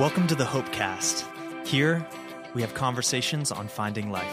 Welcome to the Hopecast. Here, we have conversations on finding life.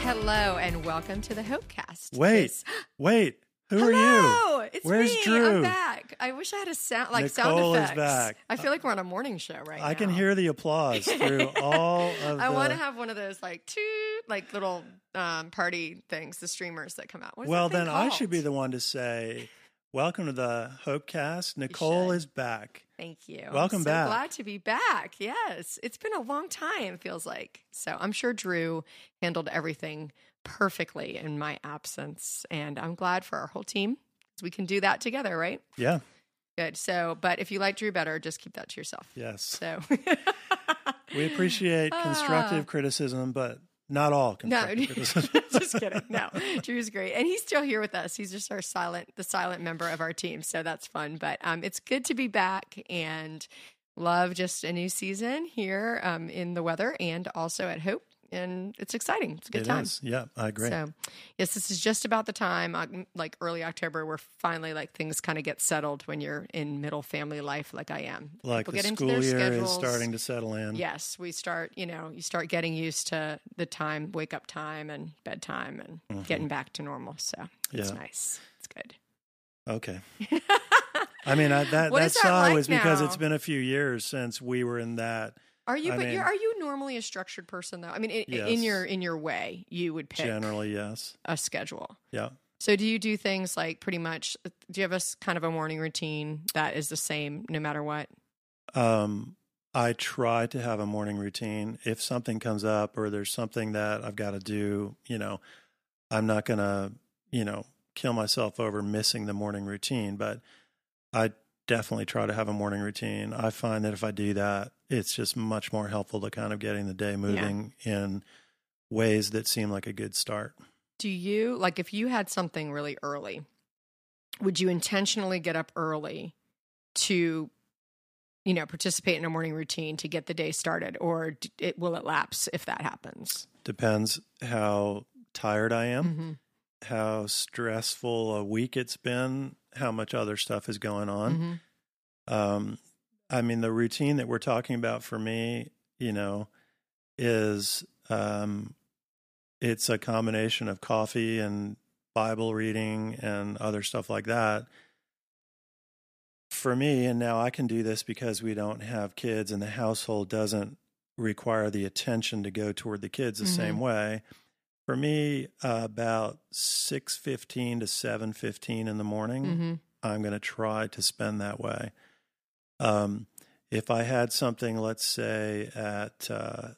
Hello and welcome to the Hopecast. Wait, wait. Who are Hello, you? It's Where's me. Drew? I'm back. I wish I had a sound like Nicole sound is back. I feel like we're on a morning show right now. I can hear the applause through all of I the. want to have one of those like two like little um, party things, the streamers that come out. Well, then I should be the one to say, "Welcome to the Hopecast." Nicole is back. Thank you. Welcome so back. Glad to be back. Yes, it's been a long time. Feels like so. I'm sure Drew handled everything perfectly in my absence, and I'm glad for our whole team We can do that together, right? Yeah. Good. So, but if you like Drew better, just keep that to yourself. Yes. So, We appreciate constructive Ah. criticism, but not all no, constructive criticism. just kidding. No, Drew's great, and he's still here with us. He's just our silent, the silent member of our team. So that's fun. But um, it's good to be back and love just a new season here um, in the weather and also at Hope. And it's exciting. It's a good It time. is. Yeah, I agree. So, yes, this is just about the time, uh, like early October, where finally like things kind of get settled when you're in middle family life, like I am. like People the get into school their year schedules. is starting to settle in. Yes, we start. You know, you start getting used to the time, wake up time, and bedtime, and getting back to normal. So it's Mm-hmm. Yeah. nice. It's good. Okay. I mean, I, that What that sigh like was because it's been a few years since we were in that. Are you? I but mean- you're, are you normally a structured person though? I mean, in, in your in your way, you would pick Generally, yes. a schedule. Yeah. So do you do things like pretty much? Do you have a kind of a morning routine that is the same no matter what? Um, I try to have a morning routine. If something comes up or there's something that I've got to do, you know, I'm not going to, you know, kill myself over missing the morning routine, but I definitely try to have a morning routine. I find that if I do that, it's just much more helpful to kind of getting the day moving in ways that seem like a good start. Do you like if you had something really early? Would you intentionally get up early to, you know, participate in a morning routine to get the day started, or it will it lapse if that happens? Depends how tired I am. Mhm. how stressful a week it's been, how much other stuff is going on. Mhm. Um, I mean, the routine that we're talking about for me, you know, is um, it's a combination of coffee and Bible reading and other stuff like that. For me, and now I can do this because we don't have kids and the household doesn't require the attention to go toward the kids the Mhm. same way. For me, uh, about six fifteen to seven fifteen in the morning, Mhm. I'm going to try to spend that way. Um, if I had something, let's say at uh,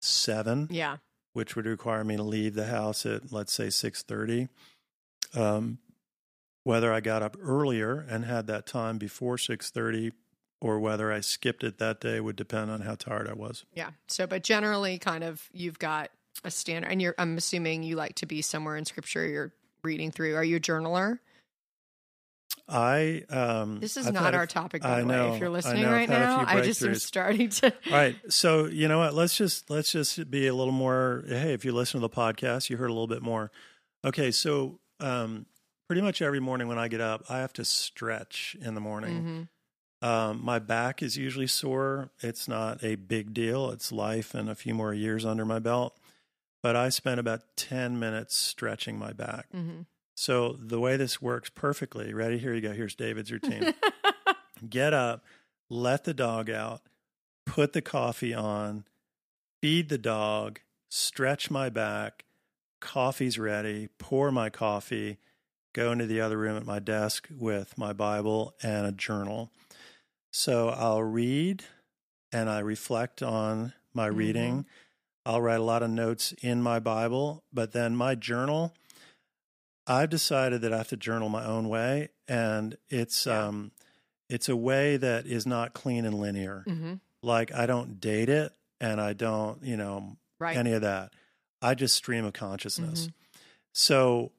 seven, Yeah. which would require me to leave the house at let's say six thirty, um, whether I got up earlier and had that time before six thirty, or whether I skipped it that day would depend on how tired I was. Yeah. So, but generally, kind of, you've got a standard, and you're. I'm assuming you like to be somewhere in Scripture. You're reading through. Are you a journaler? I um, This is I've not had a- our topic, by I the way. know, If you're listening know, right now, I just am starting to. All right. So you know what? Let's just let's just be a little more. Hey, if you listen to the podcast, you heard a little bit more. Okay. So um, pretty much every morning when I get up, I have to stretch in the morning. Mhm. Um, my back is usually sore. It's not a big deal. It's life and a few more years under my belt. But I spend about ten minutes stretching my back. Mhm. So the way this works perfectly. Ready? Here you go. Here's David's routine get up, let the dog out, put the coffee on, feed the dog, stretch my back, coffee's ready, pour my coffee, go into the other room at my desk with my Bible and a journal. So I'll read and I reflect on my Mhm. reading. I'll write a lot of notes in my Bible, but then my journal, I've decided that I have to journal my own way, and it's Yeah. um, it's a way that is not clean and linear. Mhm. Like I don't date it, and I don't, you know, Right. any of that. I just stream of consciousness. Mm-hmm. So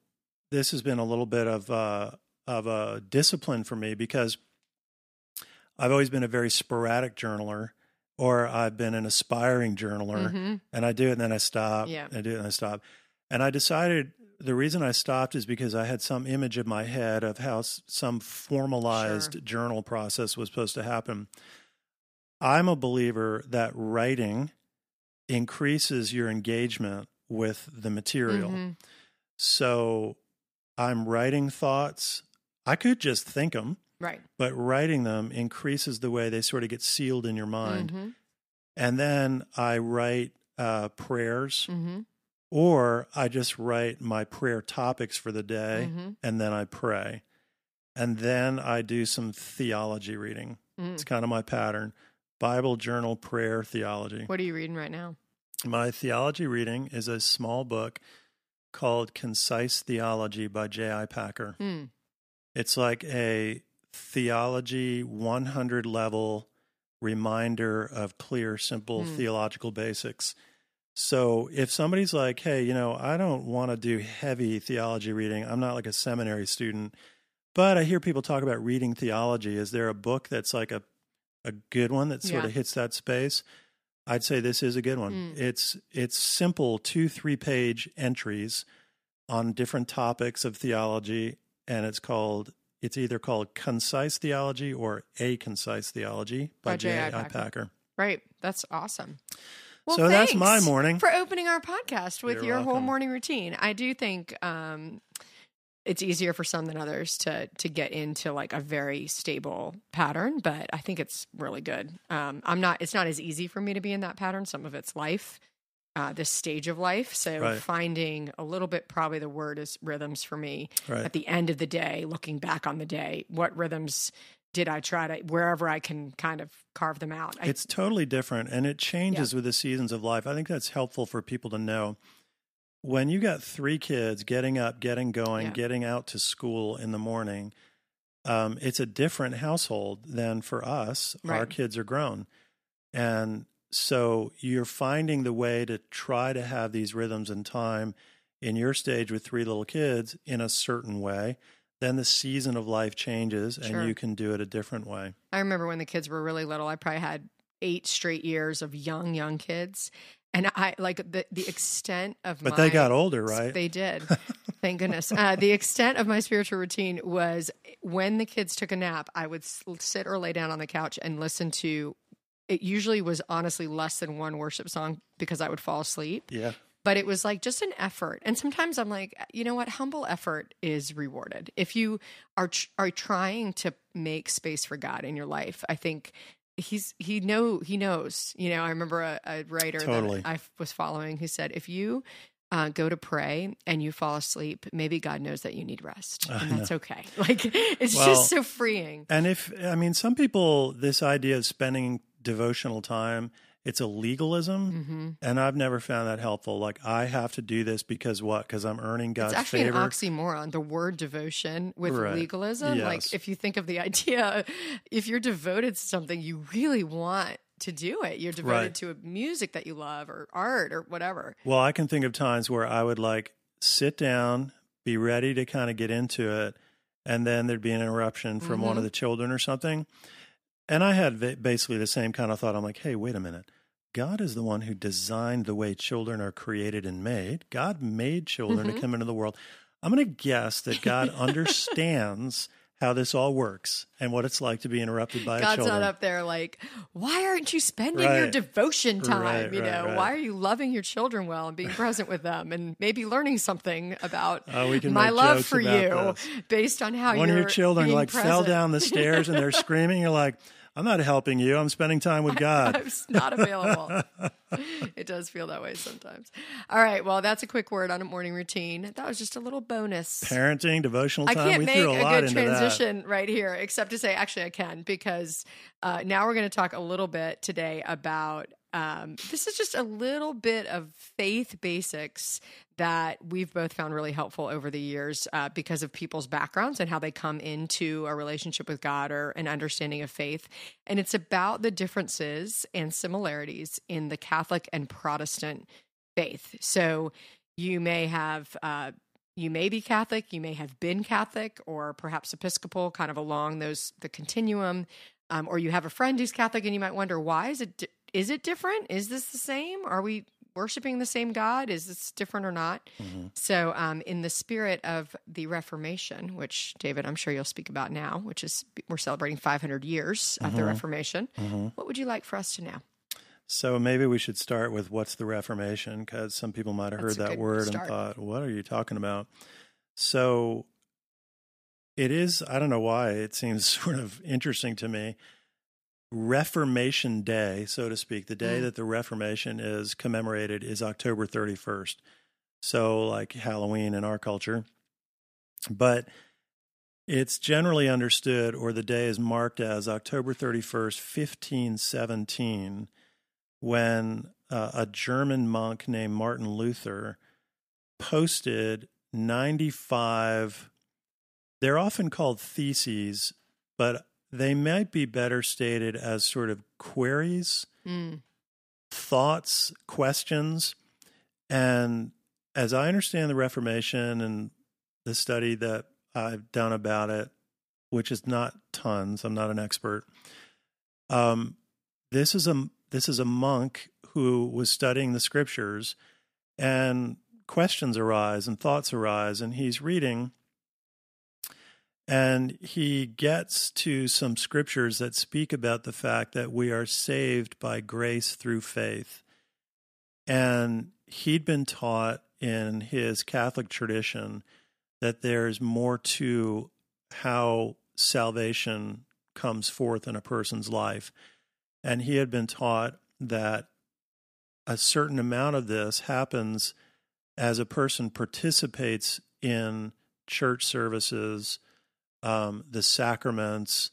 this has been a little bit of uh, of a discipline for me because I've always been a very sporadic journaler, or I've been an aspiring journaler Mhm. and I do it and then I stop. Yeah. and I do it and I stop. And I decided the reason I stopped is because I had some image in my head of how s- some formalized Sure. journal process was supposed to happen. I'm a believer that writing increases your engagement with the material. Mhm. So I'm writing thoughts. I could just think them, Right. but writing them increases the way they sort of get sealed in your mind. Mhm. And then I write uh, prayers, Mhm. Or I just write my prayer topics for the day, Mhm. and then I pray. And then I do some theology reading. Mm. It's kind of my pattern Bible, journal, prayer, theology. What are you reading right now? My theology reading is a small book called Concise Theology by J.I. Packer. Mm. It's like a theology 100 level reminder of clear, simple Hmm. theological basics. So if somebody's like, hey, you know, I don't want to do heavy theology reading, I'm not like a seminary student, but I hear people talk about reading theology. Is there a book that's like a, a good one that sort Yeah. of hits that space? I'd say this is a good one. Mm. It's it's simple two three page entries on different topics of theology, and it's called it's either called concise theology or a concise theology by, By J.I. J.I. Packer. Packer. Right. That's awesome. So that's my morning. for opening our podcast with You're your whole morning routine. I do think um, it's easier for some than others to to get into like a very stable pattern, but I think it's really good. Um, I'm not. It's not as easy for me to be in that pattern. Some of it's life. Uh, this stage of life. So Right. finding a little bit, probably the word is rhythms for me Right. at the end of the day, looking back on the day, what rhythms did I try to, wherever I can kind of carve them out. I, It's totally different and it changes with the seasons of life. I think that's helpful for people to know. When you got three kids getting up, getting going, Yeah. getting out to school in the morning, um, it's a different household than for us. Our kids are grown. And so you're finding the way to try to have these rhythms and time in your stage with three little kids in a certain way. Then the season of life changes Sure. and you can do it a different way. I remember when the kids were really little, I probably had eight straight years of young, young kids. And I like the, the extent of But my, they got older, right? They did. Thank goodness. Uh, the extent of my spiritual routine was when the kids took a nap, I would sit or lay down on the couch and listen to. It usually was honestly less than one worship song because I would fall asleep. yeah. But it was like just an effort. And sometimes I'm like, you know what? Humble effort is rewarded. If you are tr- are trying to make space for God in your life, I think he's he know he knows. You know, I remember a, a writer Totally. that I was following who said, if you uh, go to pray and you fall asleep, maybe God knows that you need rest, and that's okay. Like it's Well, just so freeing. And if, I mean, some people, this idea of spending devotional time, it's a legalism. hmm And I've never found that helpful. Like, I have to do this because what? Because I'm earning God's it's actually favor. an oxymoron. The word devotion with Right. legalism. Like, if you think of the idea, if you're devoted to something, you really want to do it. You're devoted Right. to a music that you love or art or whatever. well, I can think of times where I would like sit down, be ready to kind of get into it, and then there'd be an interruption from one Mhm. of the children or something. And I had basically the same kind of thought. I'm like, hey, wait a minute. God is the one who designed the way children are created and made. God made children Mhm. to come into the world. I'm going to guess that God understands how this all works and what it's like to be interrupted by a child. God's children. not up there like, why aren't you spending your devotion time? Right, you right, know, right. why are you loving your children well and being present with them and maybe learning something about we can my love for you this. based on how One of your children like fell down the stairs and they're screaming. You're like, I'm not helping you. I'm spending time with God. I'm not available. it does feel that way sometimes. All right. Well, that's a quick word on a morning routine. That was just a little bonus. Parenting, devotional I time. can't we make threw a, a, lot good transition right here, except to say, actually, I can because uh, now we're going to talk a little bit today about. Um, this is just a little bit of faith basics that we've both found really helpful over the years uh, because of people's backgrounds and how they come into a relationship with God or an understanding of faith. And it's about the differences and similarities in the Catholic and Protestant faith. So you may have. Uh, you may be Catholic, you may have been Catholic, or perhaps Episcopal, kind of along those the continuum, um, or you have a friend who's Catholic, and you might wonder why is it is it different? Is this the same? Are we worshiping the same God? Is this different or not? Mhm. So, um, in the spirit of the Reformation, which David, I'm sure you'll speak about now, which is we're celebrating 500 years of the Mhm. Reformation. Mhm. What would you like for us to know? So maybe we should start with what's the Reformation, because some people might have heard that word start. and thought, "What are you talking about?" So it is. I don't know why it seems sort of interesting to me. Reformation Day, so to speak, the day Mm. that the Reformation is commemorated is October 31st. So, like Halloween in our culture. But it's generally understood, or the day is marked as October 31st, 1517, when uh, a German monk named Martin Luther posted 95, they're often called theses, but they might be better stated as sort of queries, Mm. thoughts, questions. And as I understand the Reformation and the study that I've done about it, which is not tons, I'm not an expert. Um, this is a this is a monk who was studying the scriptures, and questions arise and thoughts arise, and he's reading, and he gets to some scriptures that speak about the fact that we are saved by grace through faith. And he'd been taught in his Catholic tradition that there's more to how salvation comes forth in a person's life. And he had been taught that a certain amount of this happens as a person participates in church services, um, the sacraments,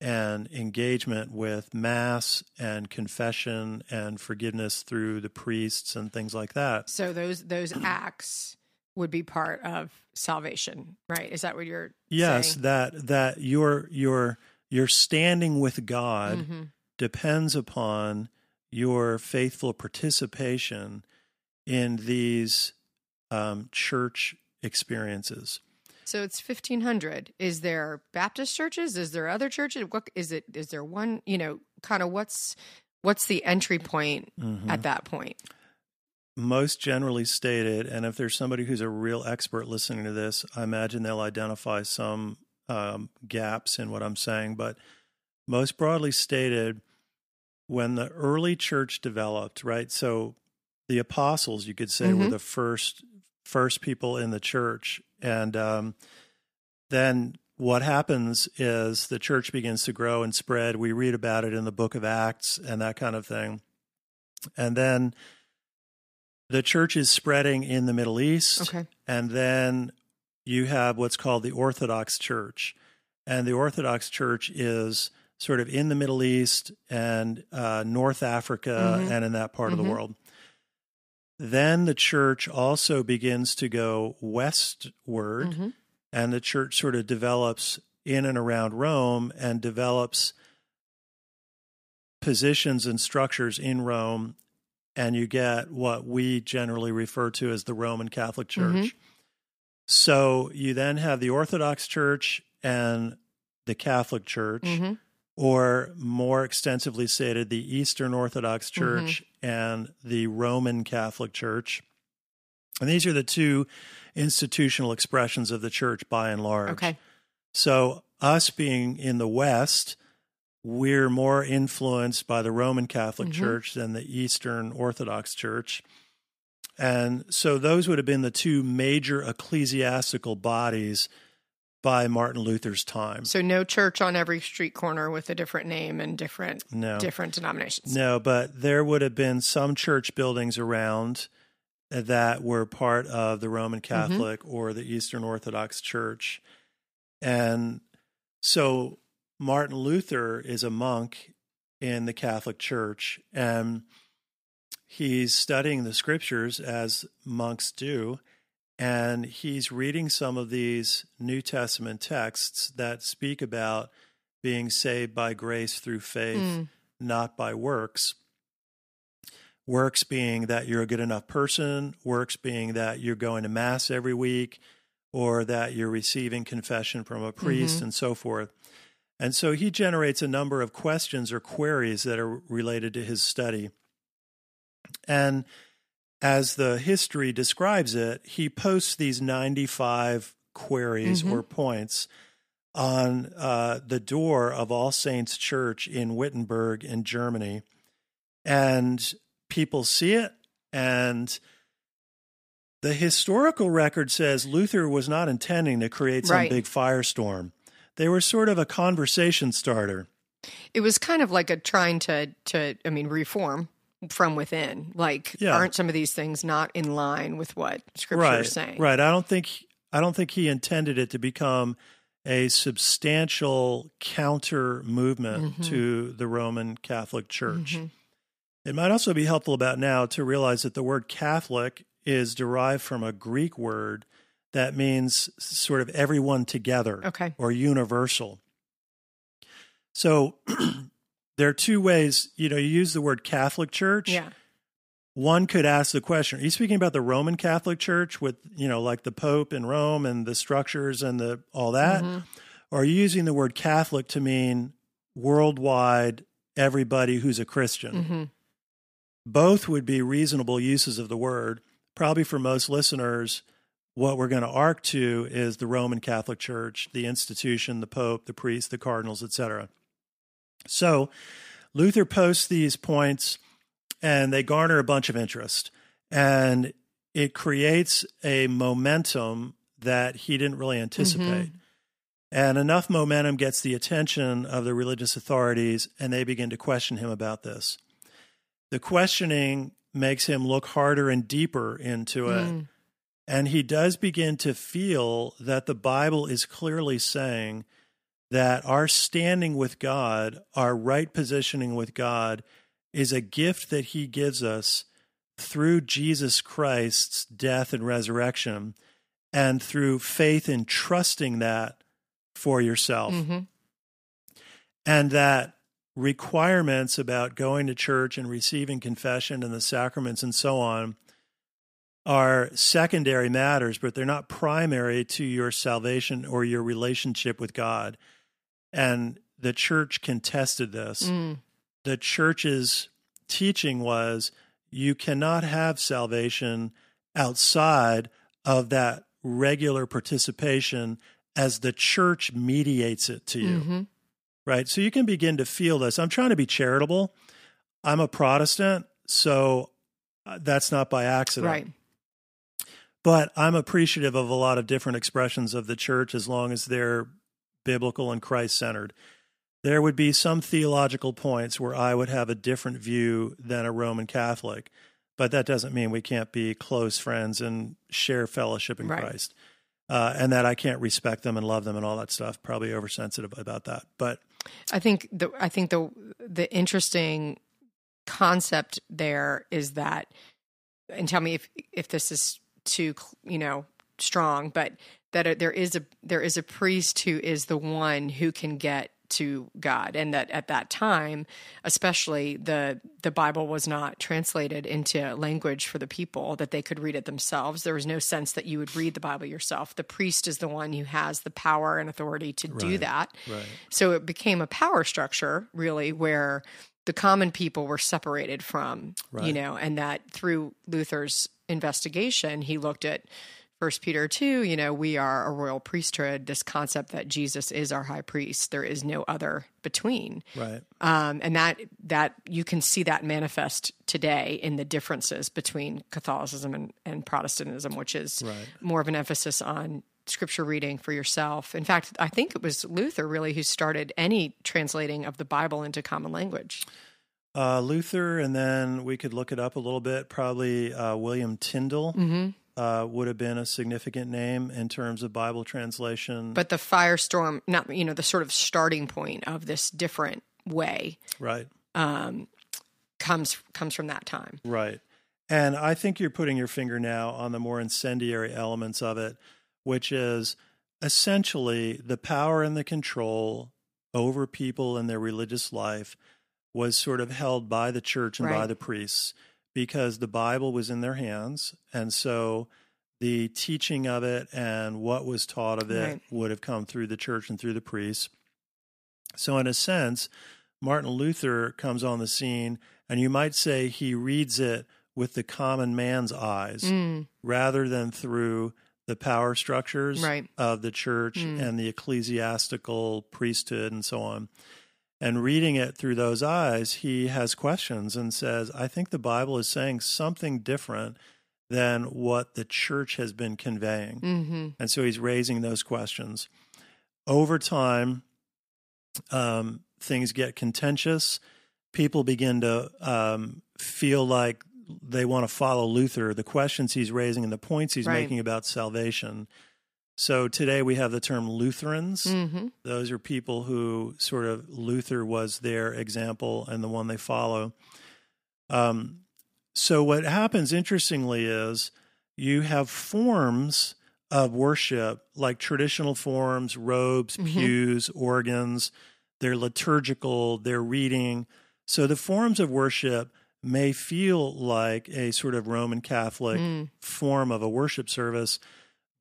and engagement with Mass and confession and forgiveness through the priests and things like that. So those those acts would be part of salvation, right? Is that what you're saying? Yes, saying? that that your your your standing with God Mhm. depends upon your faithful participation in these um, church experiences. So it's 1500. Is there Baptist churches? Is there other churches? What is it? Is there one, you know, kind of what's what's the entry point Mhm. at that point? most generally stated, and if there's somebody who's a real expert listening to this, I imagine they'll identify some um, gaps in what I'm saying. But most broadly stated, when the early church developed, right? So the apostles, you could say, were Mhm. the first first people in the church, and um, then what happens is the church begins to grow and spread. We read about it in the book of Acts and that kind of thing, and then the church is spreading in the Middle East. Okay. And then you have what's called the Orthodox Church. And the Orthodox Church is sort of in the Middle East and uh, North Africa Mhm. and in that part of Mhm. the world. Then the church also begins to go westward, Mhm. and the church sort of develops in and around Rome and develops positions and structures in Rome, and you get what we generally refer to as the Roman Catholic Church. Mhm. So you then have the Orthodox Church and the Catholic Church, Mhm. Or more extensively stated, the Eastern Orthodox Mm-hmm. Church and the Roman Catholic Church. And these are the two institutional expressions of the church by and large. Okay. So, us being in the West, we're more influenced by the Roman Catholic Mhm. Church than the Eastern Orthodox Church. And so, those would have been the two major ecclesiastical bodies by Martin Luther's time. So no church on every street corner with a different name and different No. different denominations. No, but there would have been some church buildings around that were part of the Roman mm-hmm. Catholic or the Eastern Orthodox Church. And so Martin Luther is a monk in the Catholic Church and he's studying the scriptures as monks do. And he's reading some of these New Testament texts that speak about being saved by grace through faith Mm. not by works. Works being that you're a good enough person, works being that you're going to Mass every week, or that you're receiving confession from a priest Mhm. and so forth. And so he generates a number of questions or queries that are related to his study. And as the history describes it, he posts these 95 queries Mhm. or points on uh, the door of All Saints Church in Wittenberg in Germany. And people see it. And the historical record says Luther was not intending to create some Right. big firestorm. They were sort of a conversation starter. It was kind of like a trying to to I mean reform from within. Like Yeah. aren't some of these things not in line with what scripture right, is saying? Right. I don't think I don't think he intended it to become a substantial counter movement Mhm. to the Roman Catholic Church. Mhm. It might also be helpful about now to realize that the word Catholic is derived from a Greek word that means sort of everyone together Okay. or universal. So there are two ways, you know, you use the word Catholic Church. Yeah. One could ask the question, are you speaking about the Roman Catholic Church with, you know, like the Pope in Rome and the structures and the all that? Mhm. Or are you using the word Catholic to mean worldwide everybody who's a Christian? Mhm. both would be reasonable uses of the word. Probably for most listeners, what we're going to arc to is the Roman Catholic Church, the institution, the Pope, the priests, the cardinals, etc. So Luther posts these points and they garner a bunch of interest. And it creates a momentum that he didn't really anticipate. And enough momentum gets the attention of the religious authorities, and they begin to question him about this the questioning makes him look harder and deeper into it. Mm. And he does begin to feel that the Bible is clearly saying that our standing with God, our right positioning with God, is a gift that he gives us through Jesus Christ's death and resurrection and through faith in trusting that for yourself Mhm. and that requirements about going to church and receiving confession and the sacraments and so on are secondary matters, but they're not primary to your salvation or your relationship with God. And the church contested this. Mm. The church's teaching was you cannot have salvation outside of that regular participation as the church mediates it to you Mhm. right? So you can begin to feel this. I'm trying to be charitable. I'm a Protestant, so uh, that's not by accident. Right. But I'm appreciative of a lot of different expressions of the church as long as they're biblical and Christ centered. There would be some theological points where I would have a different view than a Roman Catholic, but that doesn't mean we can't be close friends and share fellowship in Right. Christ. Uh, and that I can't respect them and love them and all that stuff. Probably oversensitive about that. But I think the I think the the interesting concept there is that, and tell me if if this is too you know strong, but that there is a there is a priest who is the one who can get to God, and that at that time, especially the the Bible was not translated into language for the people that they could read it themselves. There was no sense that you would read the Bible yourself. The priest is the one who has the power and authority to do that. right. So it became a power structure, really, where the common people were separated from, you know, and that through Luther's investigation, he looked at First Peter 2, you know, we are a royal priesthood, this concept that Jesus is our high priest. There is no other between. Right. Um, and that that you can see that manifest today in the differences between Catholicism and, and Protestantism, which is Right. more of an emphasis on scripture reading for yourself. In fact, I think it was Luther really who started any translating of the Bible into common language. Uh, Luther, and then we could look it up a little bit. Probably uh, William Tyndale hmm uh, would have been a significant name in terms of Bible translation. But the firestorm, not you know, the sort of starting point of this different way right, um, comes comes from that time. right. And I think you're putting your finger now on the more incendiary elements of it, which is essentially the power and the control over people and their religious life was sort of held by the church and by the priests because the Bible was in their hands. And so the teaching of it and what was taught of it Right. would have come through the church and through the priests. So, in a sense, Martin Luther comes on the scene, and you might say he reads it with the common man's eyes Mm, rather than through the power structures Right. of the church Mm. and the ecclesiastical priesthood and so on. And reading it through those eyes, he has questions and says, I think the Bible is saying something different than what the church has been conveying. hmm And so he's raising those questions. Over time, um, things get contentious. People begin to um, feel like they want to follow Luther, the questions he's raising and the points he's Right. making about salvation. So today we have the term Lutherans. hmm Those are people who sort of Luther was their example and the one they follow. Um, so what happens, interestingly, is you have forms of worship like traditional forms, robes, Mhm. pews, organs. They're liturgical. They're reading. So the forms of worship may feel like a sort of Roman Catholic Mm. form of a worship service,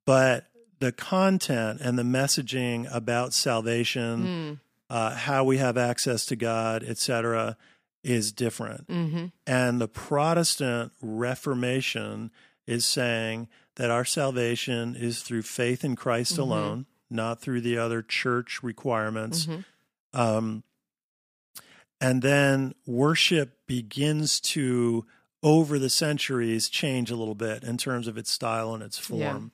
but the content and the messaging about salvation, Mm. uh, how we have access to God, etc., is different. hmm And the Protestant Reformation is saying that our salvation is through faith in Christ Mhm. alone, not through the other church requirements. hmm Um, and then worship begins to, over the centuries, change a little bit in terms of its style and its Yeah.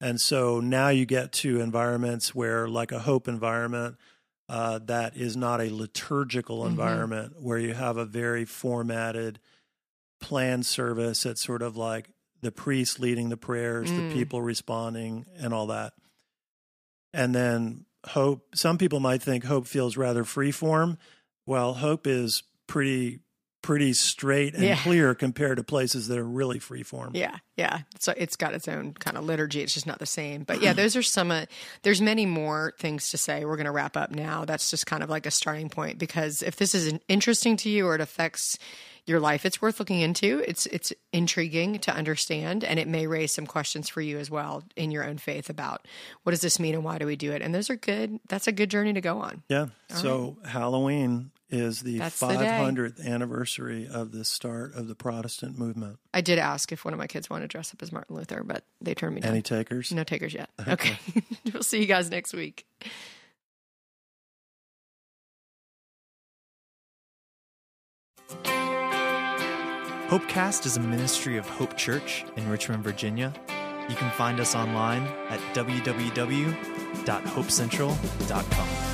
And so now you get to environments where, like a hope environment, uh, that is not a liturgical Mhm. environment where you have a very formatted, planned service that's sort of like the priest leading the prayers, Mm. the people responding, and all that. And then hope, some people might think hope feels rather free form. Well, hope is pretty pretty straight and Yeah. clear compared to places that are really free form. Yeah, yeah. So it's got its own kind of liturgy. It's just not the same. But yeah, those are some. Uh, there's many more things to say. We're going to wrap up now. That's just kind of like a starting point because if this is interesting to you or it affects your life, it's worth looking into. It's it's intriguing to understand, and it may raise some questions for you as well in your own faith about what does this mean and why do we do it. And those are good. That's a good journey to go on. Yeah. so Halloween is the That's the 500th anniversary of the start of the Protestant movement. I did ask if one of my kids wanted to dress up as Martin Luther, but they turned me down. Any takers? No takers yet. Okay. we'll see you guys next week. Hopecast is a ministry of Hope Church in Richmond, Virginia. You can find us online at www.hopecentral.com.